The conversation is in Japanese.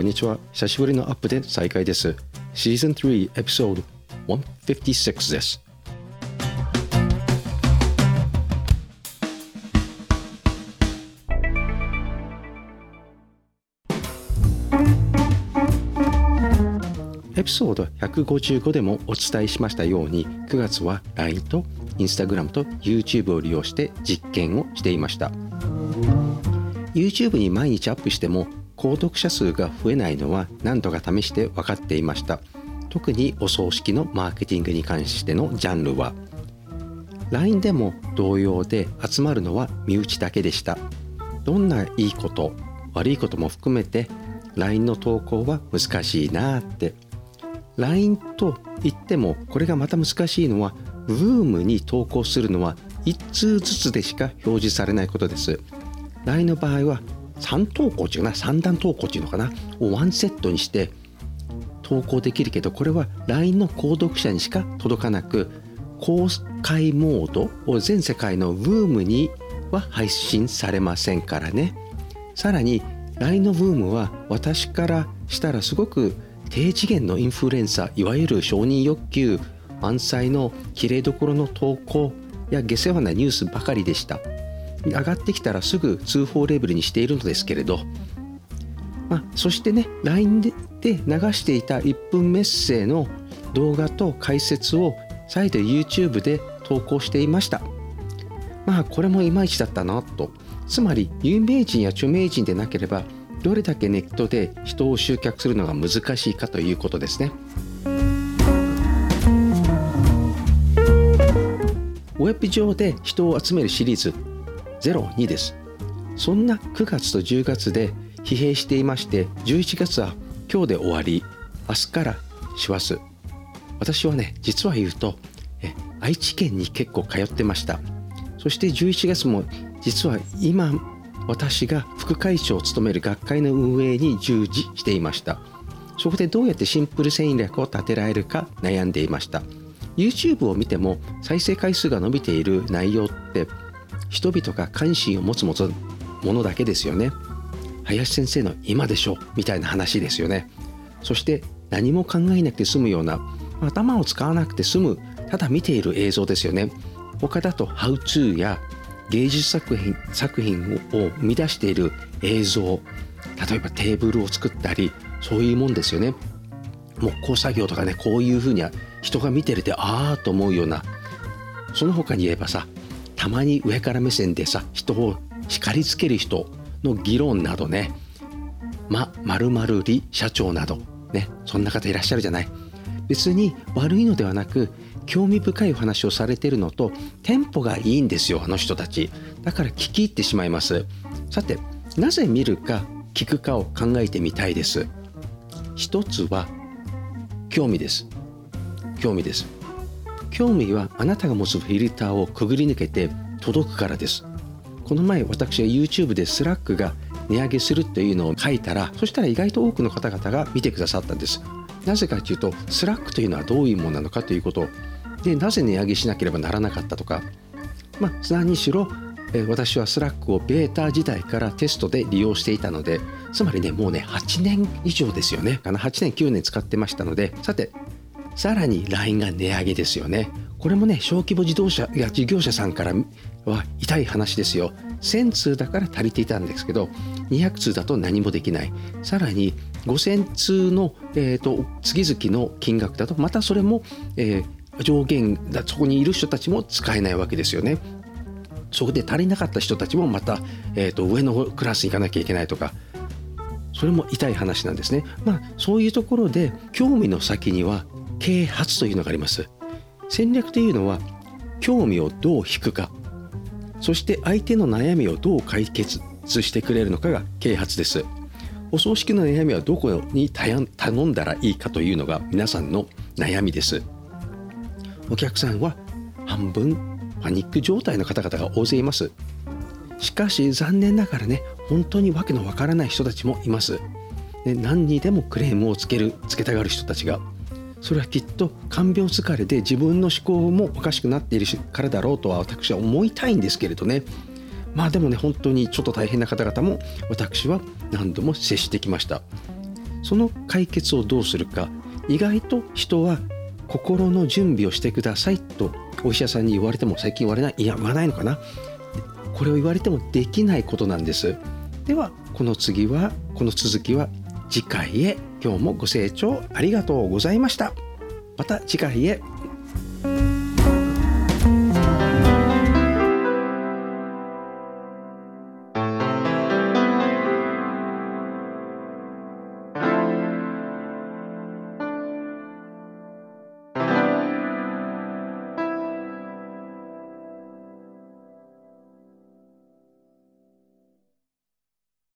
こんにちは。久しぶりのアップで再開です。シーズン3エピソード156です。エピソード155でもお伝えしましたように9月は LINE と Instagram と YouTube を利用して実験をしていました。YouTube に毎日アップしても購読者数が増えないのは何度か試して分かっていました。特にお葬式のマーケティングに関してのジャンルは。LINE でも同様で集まるのは身内だけでした。どんないいこと悪いことも含めて LINE の投稿は難しいなって。LINE と言ってもこれがまた難しいのは Room に投稿するのは1通ずつでしか表示されないことです。LINE の場合は3投稿っていうかな？3段投稿っていうのかな？をワンセットにして投稿できるけどこれは LINE の購読者にしか届かなく公開モードを全世界の Room には配信されませんからね。さらに LINE の Room は私からしたらすごく低次元のインフルエンサーいわゆる承認欲求満載のきれいどころの投稿や下世話なニュースばかりでした。上がってきたらすぐ通報レベルにしているのですけれど、まあ、そしてね LINE で流していた1分メッセージの動画と解説を再度 YouTube で投稿していました。まあこれもいまいちだったなと。つまり有名人や著名人でなければどれだけネットで人を集客するのが難しいかということですね。ウェブ上で人を集めるシリーズ。02です。そんな9月と10月で疲弊していまして11月は今日で終わり。明日からします。私はね実は言うとえ愛知県に結構通ってました。そして11月も実は今私が副会長を務める学会の運営に従事していました。そこでどうやってシンプル戦略を立てられるか悩んでいました。YouTube を見ても再生回数が伸びている内容って人々が関心を持つものだけですよね。林先生の今でしょみたいな話ですよね。そして何も考えなくて済むような頭を使わなくて済むただ見ている映像ですよね。他だと How to や芸術作品作品を生み出している映像例えばテーブルを作ったりそういうもんですよね。木工作業とかねこういうふうには人が見てるてああと思うようなその他に言えばさたまに上から目線でさ人を叱りつける人の議論などね。まるまるり社長などねそんな方いらっしゃるじゃない。別に悪いのではなく興味深いお話をされてるのとテンポがいいんですよあの人たち。だから聞き入ってしまいます。さてなぜ見るか聞くかを考えてみたいです。一つは興味です。興味です。興味はあなたが持つフィルターをくぐり抜けて届くからです。この前私は YouTube で Slack が値上げするというのを書いたらそしたら意外と多くの方々が見てくださったんです。なぜかというと Slack というのはどういうものなのかということ。でなぜ値上げしなければならなかったとか。まあ何しろ。私は Slack をベータ時代からテストで利用していたのでつまりねもうね8年以上ですよね。8年9年使ってましたので。さてさらに LINE が値上げですよね。これもね小規模自動車や事業者さんからは痛い話ですよ。1000通だから足りていたんですけど200通だと何もできない。さらに5000通の、えーと、月々の金額だとまたそれも、えー、上限だそこにいる人たちも使えないわけですよね。そこで足りなかった人たちもまた、えーと上のクラスに行かなきゃいけないとか。それも痛い話なんですね。まあそういうところで興味の先には啓発というのがあります。戦略というのは興味をどう引くかそして相手の悩みをどう解決してくれるのかが啓発です。お葬式の悩みはどこに頼んだらいいかというのが皆さんの悩みです。お客さんは半分パニック状態の方々が大勢います。しかし残念ながらね本当に訳のわからない人たちもいます。で何にでもクレームをつけるつけたがる人たちがそれはきっと看病疲れで自分の思考もおかしくなっているからだろうとは私は思いたいんですけれどね。まあでもね本当にちょっと大変な方々も私は何度も接してきました。その解決をどうするか。意外と人は心の準備をしてくださいとお医者さんに言われても最近言われない。いや言わないのかな。これを言われてもできないことなんです。ではこの次はこの続きは次回へ。今日もご清聴ありがとうございました。また次回へ。